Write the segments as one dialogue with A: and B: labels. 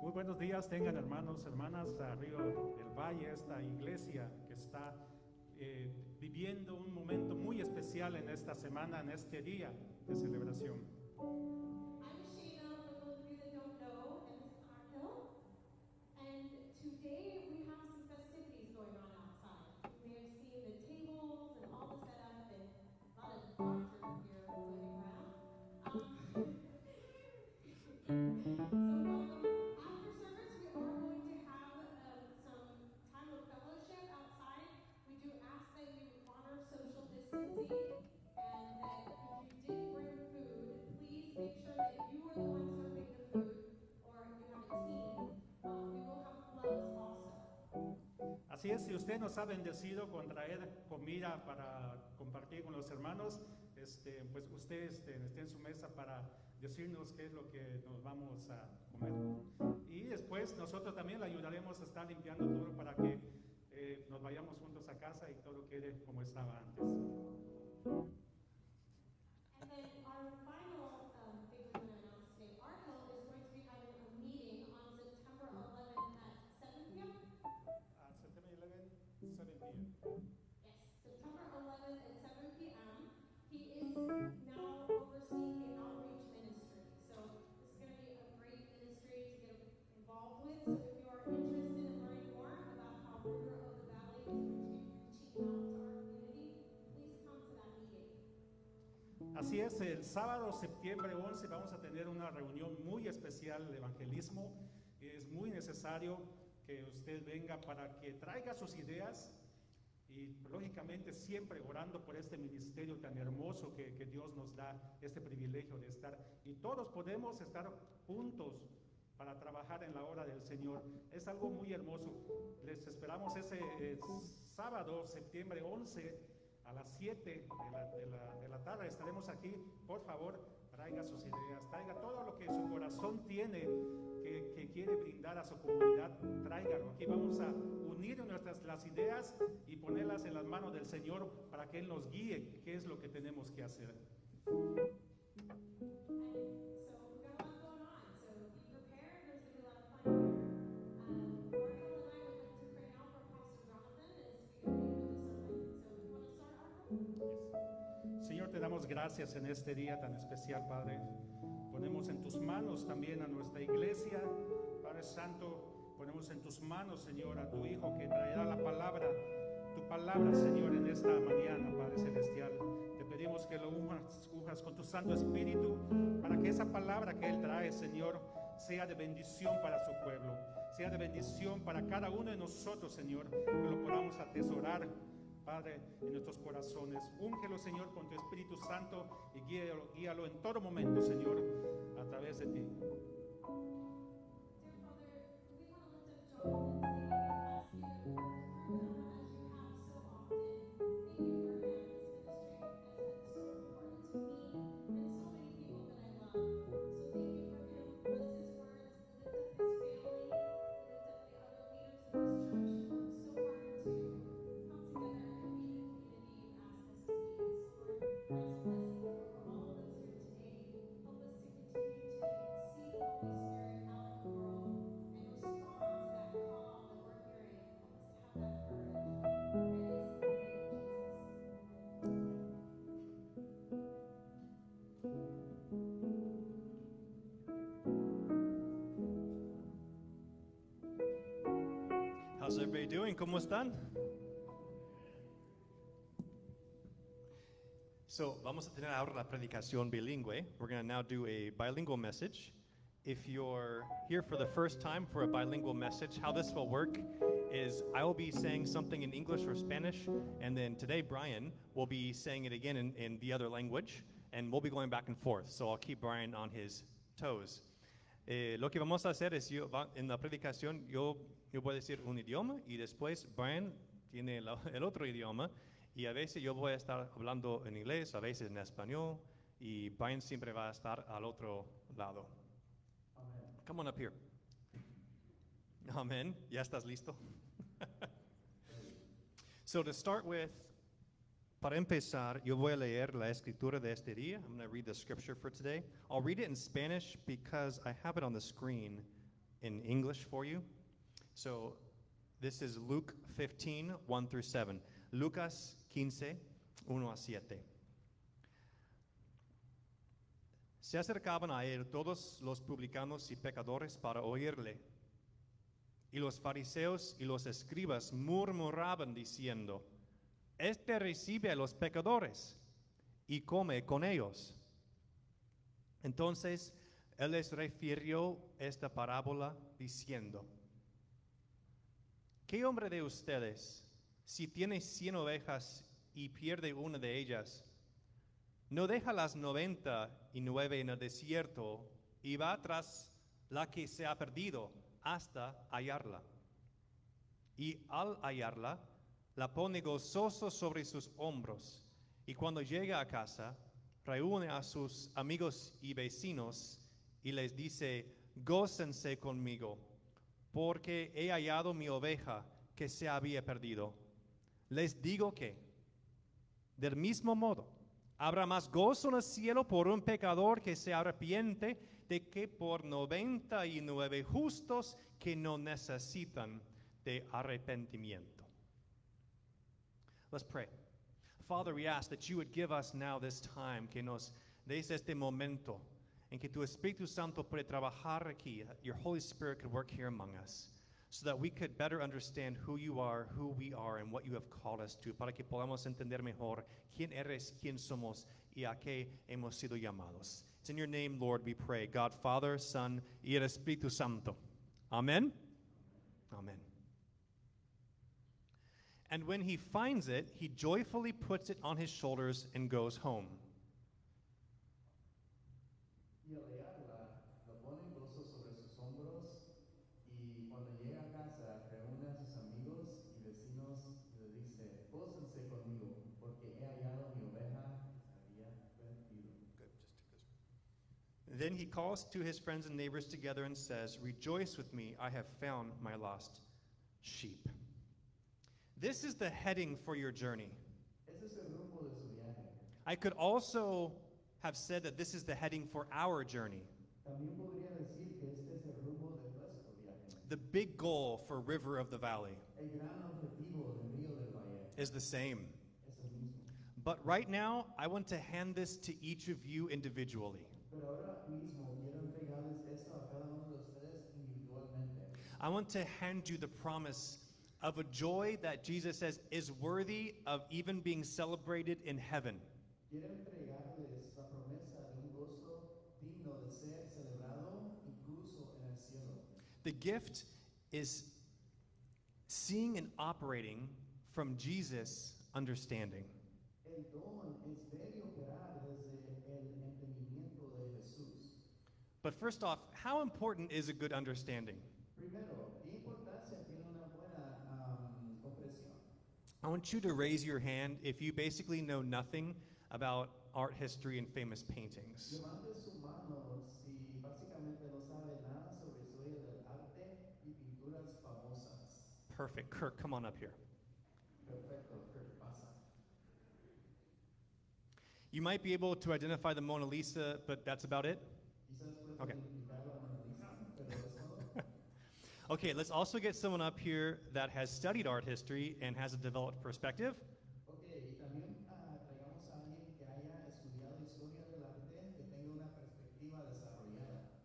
A: Muy buenos días, tengan hermanos, hermanas, a Río del Valle, esta iglesia que está eh, viviendo un momento muy especial en esta semana, en este día de celebración. Así es, si usted nos ha bendecido con traer comida para compartir con los hermanos, este, pues usted este, esté en su mesa para decirnos qué es lo que nos vamos a comer. Y después nosotros también le ayudaremos a estar limpiando todo para que eh, nos vayamos juntos a casa y todo quede como estaba antes. Así es, el sábado, septiembre 11, vamos a tener una reunión muy especial de evangelismo. Es muy necesario que usted venga para que traiga sus ideas y lógicamente siempre orando por este ministerio tan hermoso que, que Dios nos da, este privilegio de estar. Y todos podemos estar juntos para trabajar en la obra del Señor. Es algo muy hermoso. Les esperamos ese eh, sábado, septiembre 11 a las 7 de la, de la- de la tarde estaremos aquí. Por favor, traiga sus ideas, traiga todo lo que su corazón tiene que, que quiere brindar a su comunidad, tráigalo. Aquí vamos a unir nuestras las ideas y ponerlas en las manos del Señor para que Él nos guíe qué es lo que tenemos que hacer. Gracias en este día tan especial, Padre. Ponemos en tus manos también a nuestra iglesia, Padre Santo. Ponemos en tus manos, Señor, a tu Hijo que traerá la palabra, tu palabra, Señor, en esta mañana, Padre Celestial. Te pedimos que lo unjas, con tu Santo Espíritu para que esa palabra que Él trae, Señor, sea de bendición para su pueblo, sea de bendición para cada uno de nosotros, Señor, que lo podamos atesorar Padre, en nuestros corazones. Úngelo, Señor, con tu Espíritu Santo y guíalo, guíalo en todo momento, Señor, a través de ti.
B: Everybody doing? ¿Cómo están? So, vamos a tener ahora la predicación bilingüe. We're going to now do a bilingual message. If you're here for the first time for a bilingual message, how this will work is I will be saying something in English or Spanish, and then today Brian will be saying it again in, in the other language, and we'll be going back and forth. So I'll keep Brian on his toes. Eh, lo que vamos a hacer es, yo, en la predicación, yo, yo a decir un idioma y después Brian tiene la- el otro idioma y a veces yo voy a estar hablando en inglés, a veces en español y Brian siempre va a estar al otro lado. Come on up here. Amen. ¿Ya estás listo? so to start with, para empezar, yo voy a leer la escritura de este día. I'm going to read the scripture for today. I'll read it in Spanish because I have it on the screen in English for you. So this is Luke 15, 1 through 7. Lucas 15, 1 a 7. Se acercaban a él todos los publicanos y pecadores para oírle. Y los fariseos y los escribas murmuraban diciendo, Este recibe a los pecadores y come con ellos. Entonces él les refirió esta parábola diciendo, ¿qué hombre de ustedes, si tiene cien ovejas y pierde una de ellas, no deja las noventa y nueve en el desierto y va tras la que se ha perdido hasta hallarla? Y al hallarla, la pone gozoso sobre sus hombros y cuando llega a casa, reúne a sus amigos y vecinos y les dice, gócense conmigo, porque he hallado mi oveja que se había perdido. Les digo que, del mismo modo, habrá más gozo en el cielo por un pecador que se arrepiente de que por noventa y nueve justos que no necesitan de arrepentimiento. Let's pray. Father, we ask that you would give us now this time, que nos des este momento en que tu Espíritu Santo puede trabajar aquí, your Holy Spirit could work here among us, so that we could better understand who you are, who we are, and what you have called us to, para que podamos entender mejor quién eres, quién somos y a qué hemos sido llamados. It's in your name, Lord, we pray. God, Father, Son, y el Espíritu Santo. Amen. Amen. And when he finds it, he joyfully puts it on his shoulders and goes home. Then he calls to his friends and neighbors together and says, Rejoice with me, I have found my lost sheep. This is the heading for your journey.
C: Ese es el rumbo de su viaje.
B: I could also have said that this is the heading for our journey.
C: También podría decir que este es el rumbo de nuestro viaje.
B: The big goal for River of the Valley
C: El gran objetivo del Río del Valle
B: is the same.
C: es el mismo.
B: But right now, I want to hand this to each of you individually.
C: Pero ahora mismo quiero entregarles esto a cada uno de ustedes individualmente.
B: I want to hand you the promise of a joy that Jesus says is worthy of even being celebrated in heaven.
C: Quiero entregarles la promesa de un gozo digno de ser celebrado incluso en el cielo.
B: The gift is seeing and operating from Jesus' understanding.
C: El don es ver y operar desde el entendimiento de Jesús.
B: But first off, how important is a good understanding?
C: Primero, ¿qué importancia tiene una buena am, comprensión?
B: I want you to raise your hand if you basically know nothing about art history and famous paintings.
C: Levante su mano si básicamente no sabe nada sobre historia del arte y pinturas famosas.
B: Perfect. Kirk, come on up here.
C: Perfecto, Kirk, pasa.
B: You might be able to identify the Mona Lisa, but that's about it. Okay. Okay, let's also get someone up here that has studied art history and has a developed perspective.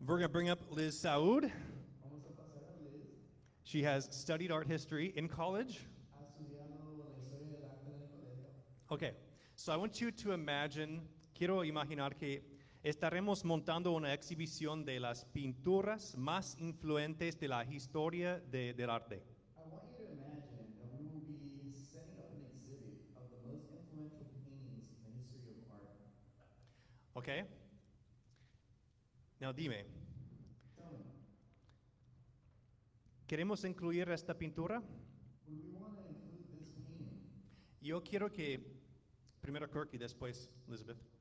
B: We're going to bring up Liz Saud. She has studied art history in college. Okay, so I want you to imagine, quiero imaginar que estaremos montando una exhibición de las pinturas más influentes de la historia del arte. ¿Ok? Now dime. ¿Queremos incluir esta pintura? Yo quiero que primero Kirk y después Elizabeth.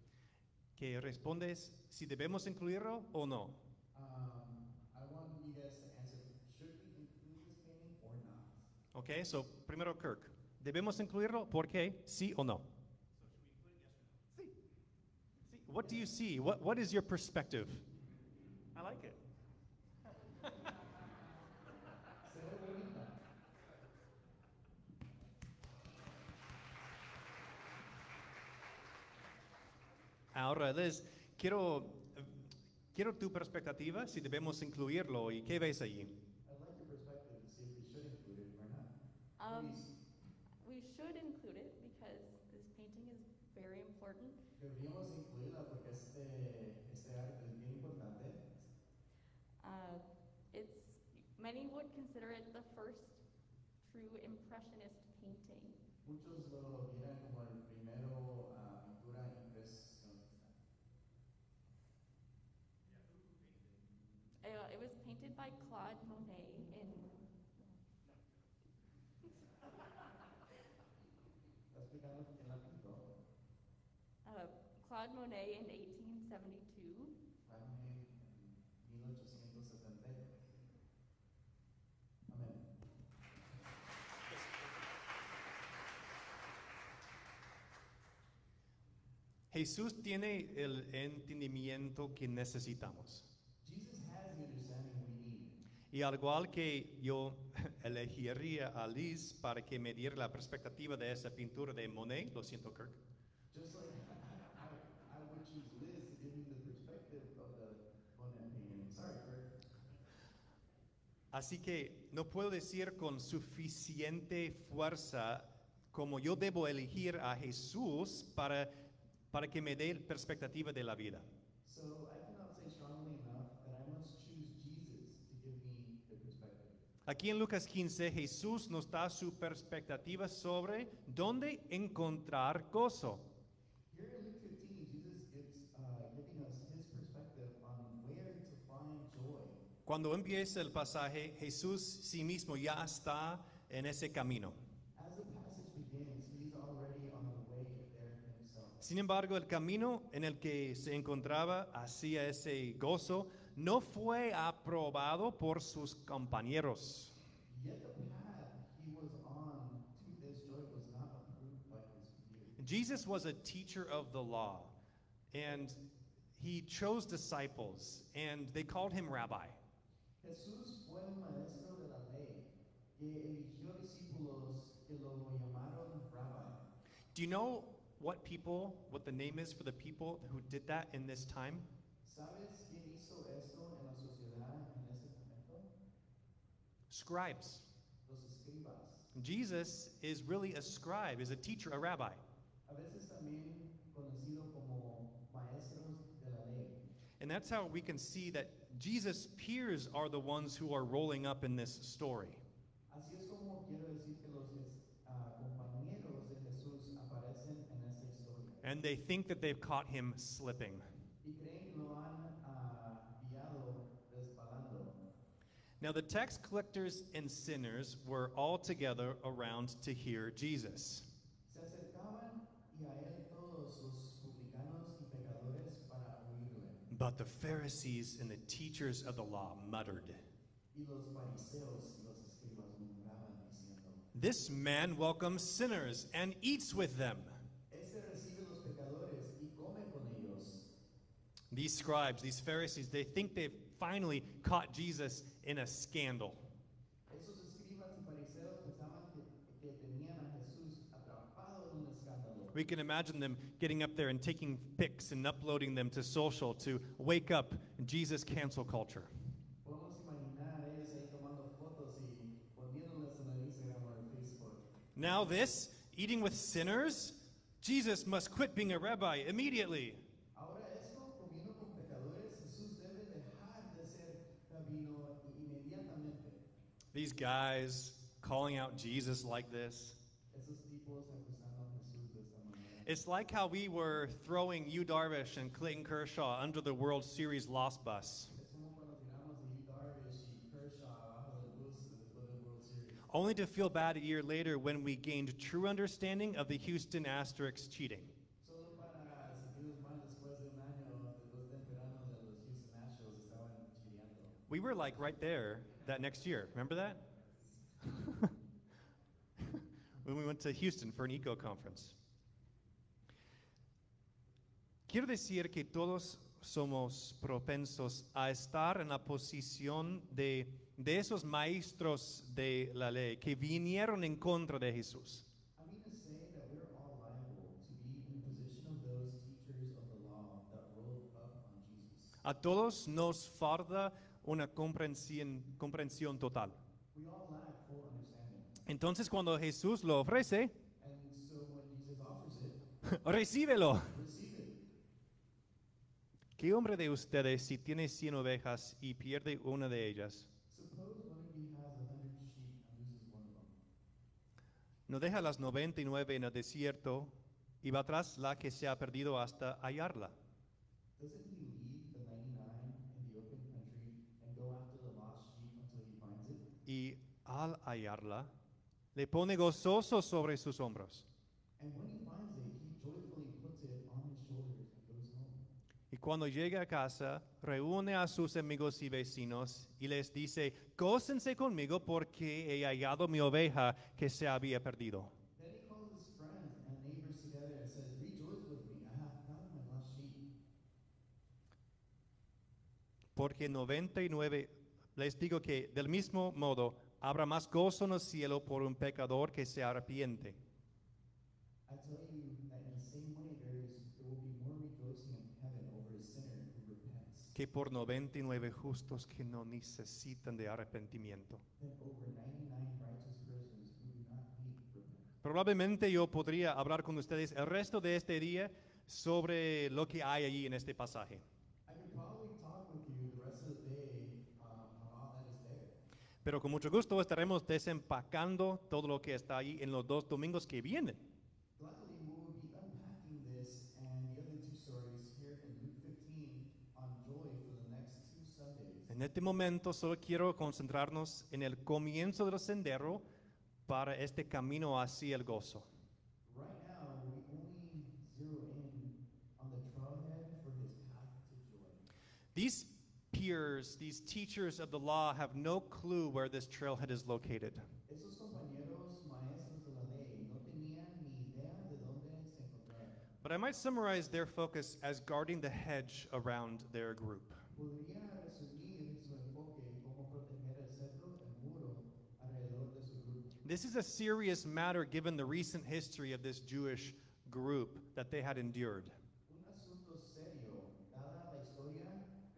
B: Que respondes si debemos incluirlo o no.
C: Um, I want you guys to answer, should we include
B: Okay, so primero Kirk. ¿Debemos incluirlo? ¿Por qué? ¿Sí o no? Sí. Sí. What do you see? What, what is your perspective? I like it. Ahora, Liz, quiero, quiero tu perspectiva si debemos incluirlo y qué ves allí.
C: I'd like your perspective to see if we should include it or not.
D: Um, we should include it because this painting is very important.
C: Deberíamos incluirla porque este, este arte es bien importante.
D: Uh, it's many would consider it the first true impressionist painting.
C: Muchos lo miran como el primero ah, pintura impresionista.
D: Uh, it was painted by Claude Monet in
C: ¿Está explicando quién la pintó?
D: uh, Claude Monet in 1872.
C: Fue en 1870. Amén.
B: Jesús tiene el entendimiento que necesitamos.
C: Jesus has the understanding we need.
B: Y al igual que yo elegiría a Liz para que me diera la perspectiva de esa pintura de Monet, lo siento Kirk,
C: Just like I, I would choose Liz to give me the perspective of the Monet painting. Sorry, Kurt.
B: Así que no puedo decir con suficiente fuerza como yo debo elegir a Jesús para, para que me dé perspectiva de la vida.
C: So I cannot say strongly enough that I must choose Jesus to give me the perspective.
B: Aquí en Lucas 15 Jesús nos da su perspectiva sobre dónde encontrar gozo.
C: Here in Luke 15, Jesus is uh, giving us his perspective on where to find joy.
B: Cuando empieza el pasaje, Jesús sí mismo ya está en ese camino. Sin embargo, el camino en el que se encontraba hacia ese gozo no fue aprobado por sus compañeros. Jesus was a teacher of the law, and he chose disciples, and they called him rabbi.
C: Jesús fue un maestro de la ley eligió discípulos que lo llamaron rabbi.
B: Do you know what people, what the name is for the people who did that in this time?
C: ¿Sabes quién hizo esto en la sociedad en ese momento?
B: Scribes.
C: Los escribas.
B: Jesus is really a scribe, is a teacher, a rabbi.
C: A veces también conocido como maestros de la ley.
B: And that's how we can see that Jesus' peers are the ones who are rolling up in this story.
C: Así es como quiero decir que los ah, compañeros de Jesús aparecen en esta historia.
B: And they think that they've caught him slipping.
C: Y creen que lo han ah.
B: Now, the tax collectors and sinners were all together around to hear Jesus.
C: Se acercaban y a él todos los publicanos y pecadores para oírle.
B: But the Pharisees and the teachers of the law muttered, This man welcomes sinners and eats with them. These scribes, these Pharisees, they think they've finally caught Jesus in a scandal.
C: Esos escribas y fariseos pensaban que, que tenían a Jesús atrapado en un escándalo.
B: We can imagine them getting up there and taking pics and uploading them to social to wake up Jesus cancel culture.
C: Podemos imaginar a ellos ahí tomando fotos y poniéndolas en el Instagram o en Facebook.
B: Now, this, eating with sinners? Jesus must quit being a rabbi immediately.
C: Ahora esto, comiendo con pecadores, Jesús debe dejar de ser rabino y inmediatamente.
B: These guys calling out Jesus like this.
C: Esos tipos acusando a Jesús de esta manera.
B: It's like how we were throwing Yu Darvish and Clayton Kershaw under the World Series lost bus, only to feel bad a year later when we gained true understanding of the Houston Asterix cheating. We were like right there that next year. Remember that? when we went to Houston for an eco conference. Quiero decir que todos somos propensos a estar en la posición de, de esos maestros de la ley que vinieron en contra de Jesús. A todos nos falta una comprensión, comprensión total. Entonces cuando Jesús lo ofrece,
C: so, ofrece
B: recíbelo. ¿Qué hombre de ustedes si tiene cien ovejas y pierde una de ellas? ¿No deja las 99 en el desierto y va tras la que se ha perdido hasta hallarla? Y al hallarla, le pone gozoso sobre sus hombros. Cuando llega a casa, reúne a sus amigos y vecinos y les dice, gócense conmigo porque he hallado mi oveja que se había perdido. Porque 99, les digo que del mismo modo habrá más gozo en el cielo por un pecador que se arrepiente. Que por 99 justos que no necesitan de arrepentimiento.
C: than over 99 righteous persons who do not need repentance.
B: Probablemente yo podría hablar con ustedes el resto de este día sobre lo que hay allí en este pasaje.
C: Um.
B: Pero con mucho gusto estaremos desempacando todo lo que está ahí en los dos domingos que vienen. En este momento solo quiero concentrarnos en el comienzo del sendero para este camino hacia el gozo.
C: Right now, we only zero in on the trailhead for his path to joy.
B: These peers, these teachers of the law, have no clue where this trailhead is located.
C: Esos compañeros maestros de la ley no tenían ni idea de dónde se encontraban.
B: But I might summarize their focus as guarding the hedge around their group.
C: Podría resumir su enfoque como proteger el cetro, el muro, alrededor de su grupo.
B: This is a serious matter given the recent history of this Jewish group that they had endured.
C: Un asunto serio, dada la historia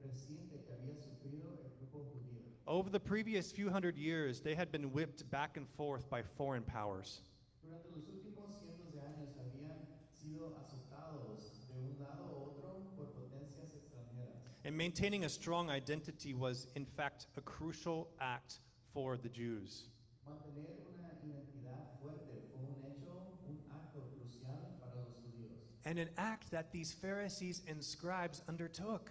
C: reciente que había sufrido el grupo judío.
B: Over the previous few hundred years, they had been whipped back and forth by foreign powers.
C: Durante los últimos cientos de años habían sido azotados de un lado a otro por potencias extranjeras.
B: And maintaining a strong identity was, in fact, a crucial act for the Jews.
C: Mantener una identidad fuerte fue un hecho, un acto crucial para los judíos.
B: And an act that these Pharisees and scribes undertook.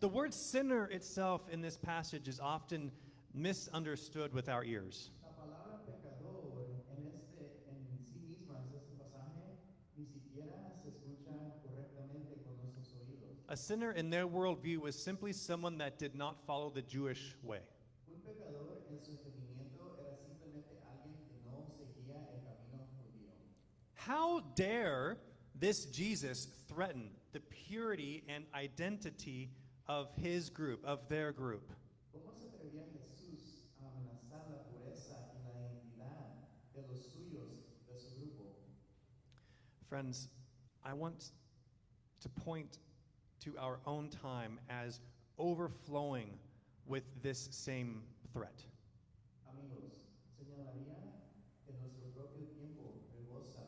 B: The word sinner itself in this passage is often misunderstood with our ears. A sinner in their worldview was simply someone that did not follow the Jewish way.
C: Un pecador en su entendimiento era simplemente alguien que no seguía el camino judío.
B: How dare this Jesus threaten the purity and identity of his group, of their group?
C: ¿Cómo se atrevía Jesús a amenazar la pureza y la identidad de los suyos, de su grupo?
B: Friends, I want to point to our own time as overflowing with this same threat.
C: Amigos, señalaría que nuestro propio tiempo rebosa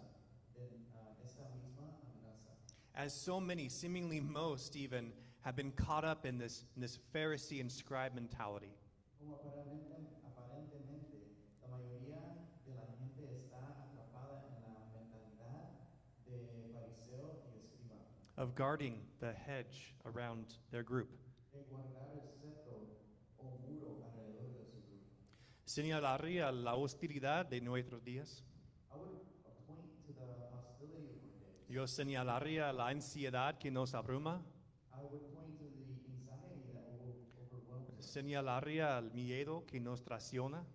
C: de ah, esta misma amenaza.
B: As so many, seemingly most even, have been caught up in this, in this Pharisee and scribe mentality.
C: Como aparentemente, aparentemente la mayoría de la gente está atrapada en la mentalidad de fariseo y escriba,
B: of guarding the hedge around their group.
C: de guardar el cetro o muro alrededor de su grupo.
B: Señalaría la hostilidad de nuestros días. Yo señalaría la ansiedad que nos abruma. Señalaría el miedo que nos traiciona.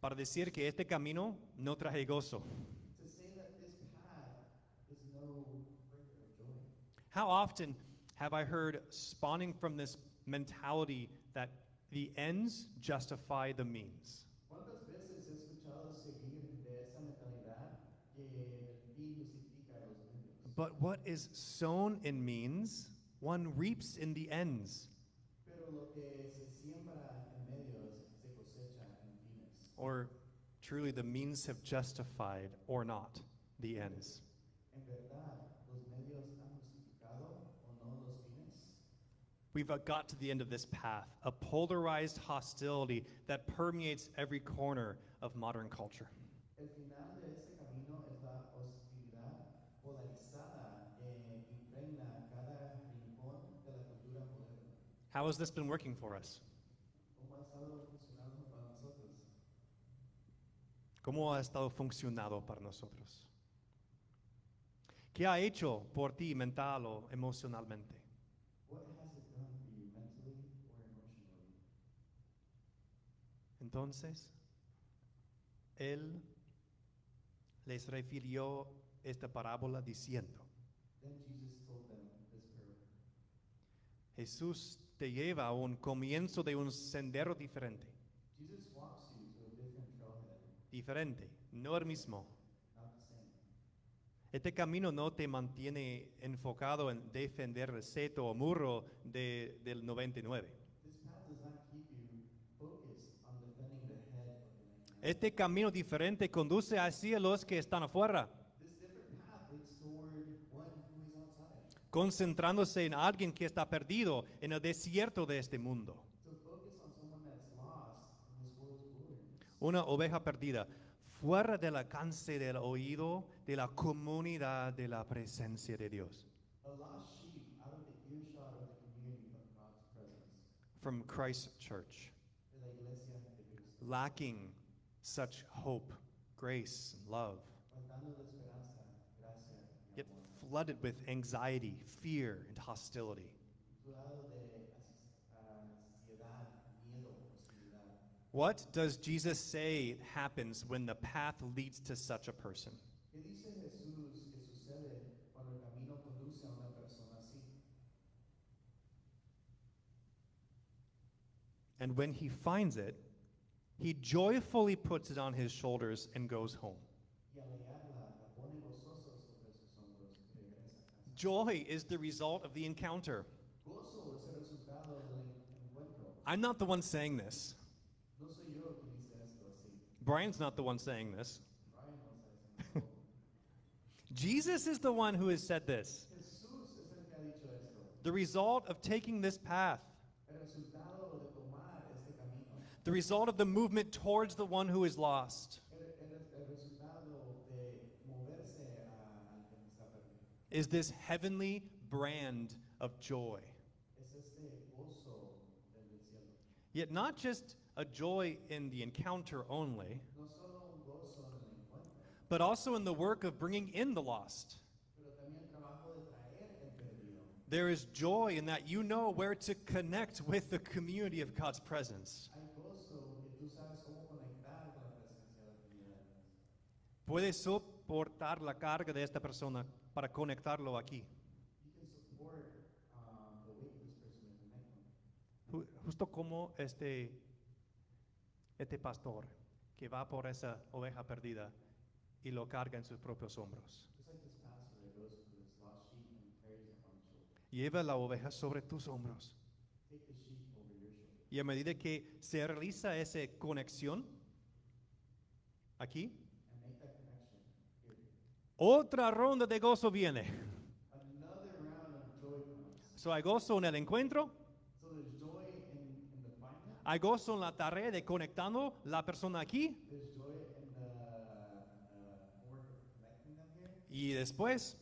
B: Para decir que este camino no trae gozo. How often have I heard spawning from this mentality that the ends justify the means? But what is sown in means, one reaps in the ends.
C: Pero lo que se siembra en medios se cosecha en fines.
B: Or truly, the means have justified or not the ends.
C: En verdad, los medios han justificado o no los fines.
B: We've uh, got to the end of this path, a polarized hostility that permeates every corner of modern culture. How has this been working for us?
C: ¿Cómo ha estado funcionando para nosotros?
B: ¿Qué ha hecho por ti mental o emocionalmente? Entonces, él les refirió esta parábola diciendo, Jesús te lleva a un comienzo de un sendero diferente,
C: Jesus walks you to a different trailhead,
B: diferente, no el mismo. Este camino no te mantiene enfocado en defender el seto o muro de- del 99.
C: This path does not keep you focused on defending the head of the land.
B: Este camino diferente conduce hacia los que están afuera, concentrándose en alguien que está perdido en el desierto de este mundo. Una oveja perdida, fuera del alcance del oído de la comunidad de la presencia de Dios. From Christ Church. Lacking such hope, grace, love. Flooded with anxiety, fear, and hostility. What does Jesus say happens when the path leads to such a person? And when he finds it, he joyfully puts it on his shoulders and goes home. Joy is the result of the encounter. I'm not the one saying this. Brian's not the one saying this. Jesus is the one who has said this. The result of taking this path, the result of the movement towards the one who is lost,
C: El, el- el resultado de moverse a, al que está perdido.
B: Is this heavenly brand of joy.
C: Es este gozo del del cielo.
B: Yet not just a joy in the encounter only,
C: No solo un gozo en el encuentro,
B: but also in the work of bringing in the lost.
C: pero también el trabajo de traer el perdido.
B: There is joy in that you know where to connect with the community of God's presence.
C: Hay gozo que tú sabes cómo conectar con la presencia de la comunidad.
B: Puedes soportar la carga de esta persona para conectarlo aquí. Justo como este, este pastor que va por esa oveja perdida y lo carga en sus propios hombros. Lleva la oveja sobre tus hombros. Y a medida que se realiza esa conexión, aquí, otra ronda de gozo viene.
C: Another round of joy comes.
B: So hay gozo en el encuentro,
C: So in, in
B: hay gozo en la tarea de conectando la persona aquí
C: the uh,
B: y después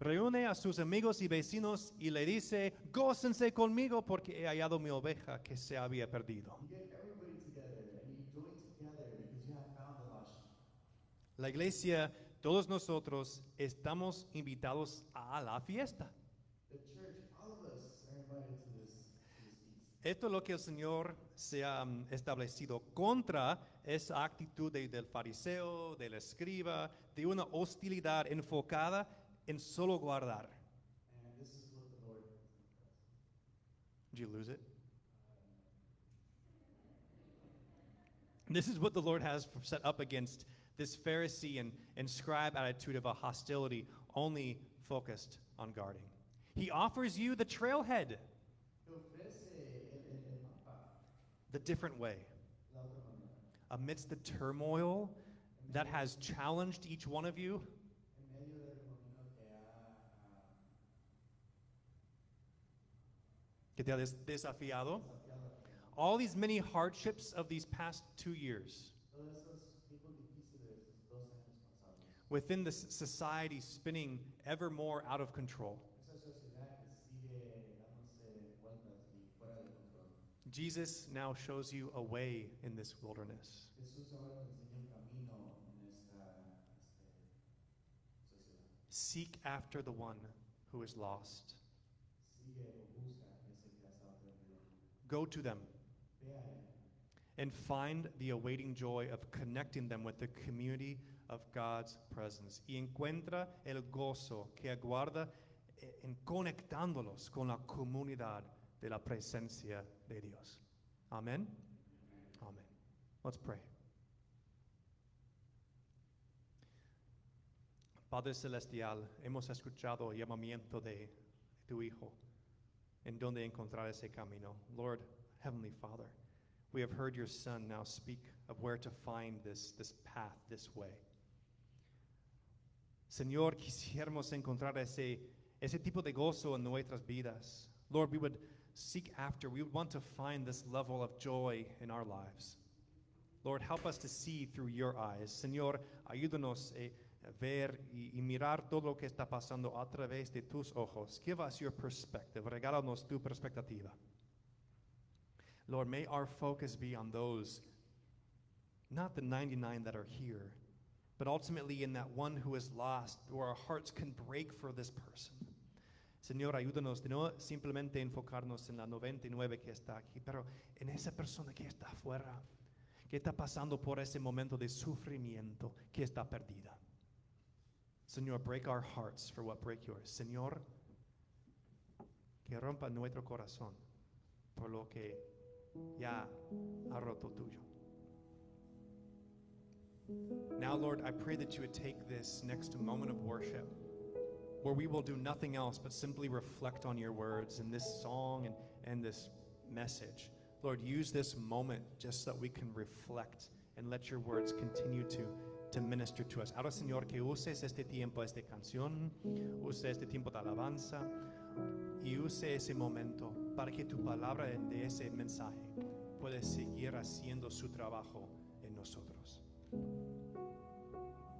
B: reúne a sus amigos y vecinos y le dice, gócense conmigo porque he hallado mi oveja que se había perdido.
C: you get everybody together and you join together because you have found the lost sheep.
B: La iglesia, todos nosotros estamos invitados a la fiesta.
C: The the church, all of us are invited to this, to this feast.
B: Esto es lo que el Señor se ha mm, establecido contra esa actitud de- del fariseo, del escriba, de una hostilidad enfocada en solo guardar.
C: And this is what the Lord
B: Did you lose it? This is what the Lord has set up against this Pharisee and, and scribe attitude of a hostility only focused on guarding. He offers you the trailhead, the different way. Amidst the turmoil that has challenged each one of you, all these many hardships of these past two years, within this society spinning ever more out of control. Jesus now shows you a way in this wilderness. Seek after the one who is lost. Go to them and find the awaiting joy of connecting them with the community of God's presence. Y encuentra el gozo que aguarda eh, en conectándolos con la comunidad de la presencia de Dios. Amén. Amén. Let's pray. Padre Celestial, hemos escuchado el llamamiento de tu Hijo en donde encontrar ese camino. Lord, Heavenly Father, we have heard your Son now speak of where to find this, this path, this way. Señor, quisiéramos encontrar ese, ese tipo de gozo en nuestras vidas. Lord, we would seek after, we would want to find this level of joy in our lives. Lord, help us to see through your eyes. Señor, ayúdanos eh, a ver y, y mirar todo lo que está pasando a través de tus ojos. Give us your perspective. Regálanos tu perspectiva. Lord, may our focus be on those, not the 99 that are here, but ultimately in that one who is lost, where our hearts can break for this person. Señor, ayúdanos de no simplemente enfocarnos en la 99 que está aquí, pero en esa persona que está afuera, que está pasando por ese momento de sufrimiento, que está perdida. Señor, break our hearts for what break yours. Señor, que rompa nuestro corazón por lo que ya ha roto tuyo. Now, Lord, I pray that you would take this next moment of worship where we will do nothing else but simply reflect on your words in this song and, and this message. Lord, use this moment just so that we can reflect and let your words continue to, to minister to us. Ahora, Señor, que uses este tiempo, esta canción, use este tiempo de alabanza y use ese momento para que tu palabra de ese mensaje pueda seguir haciendo su trabajo en nosotros.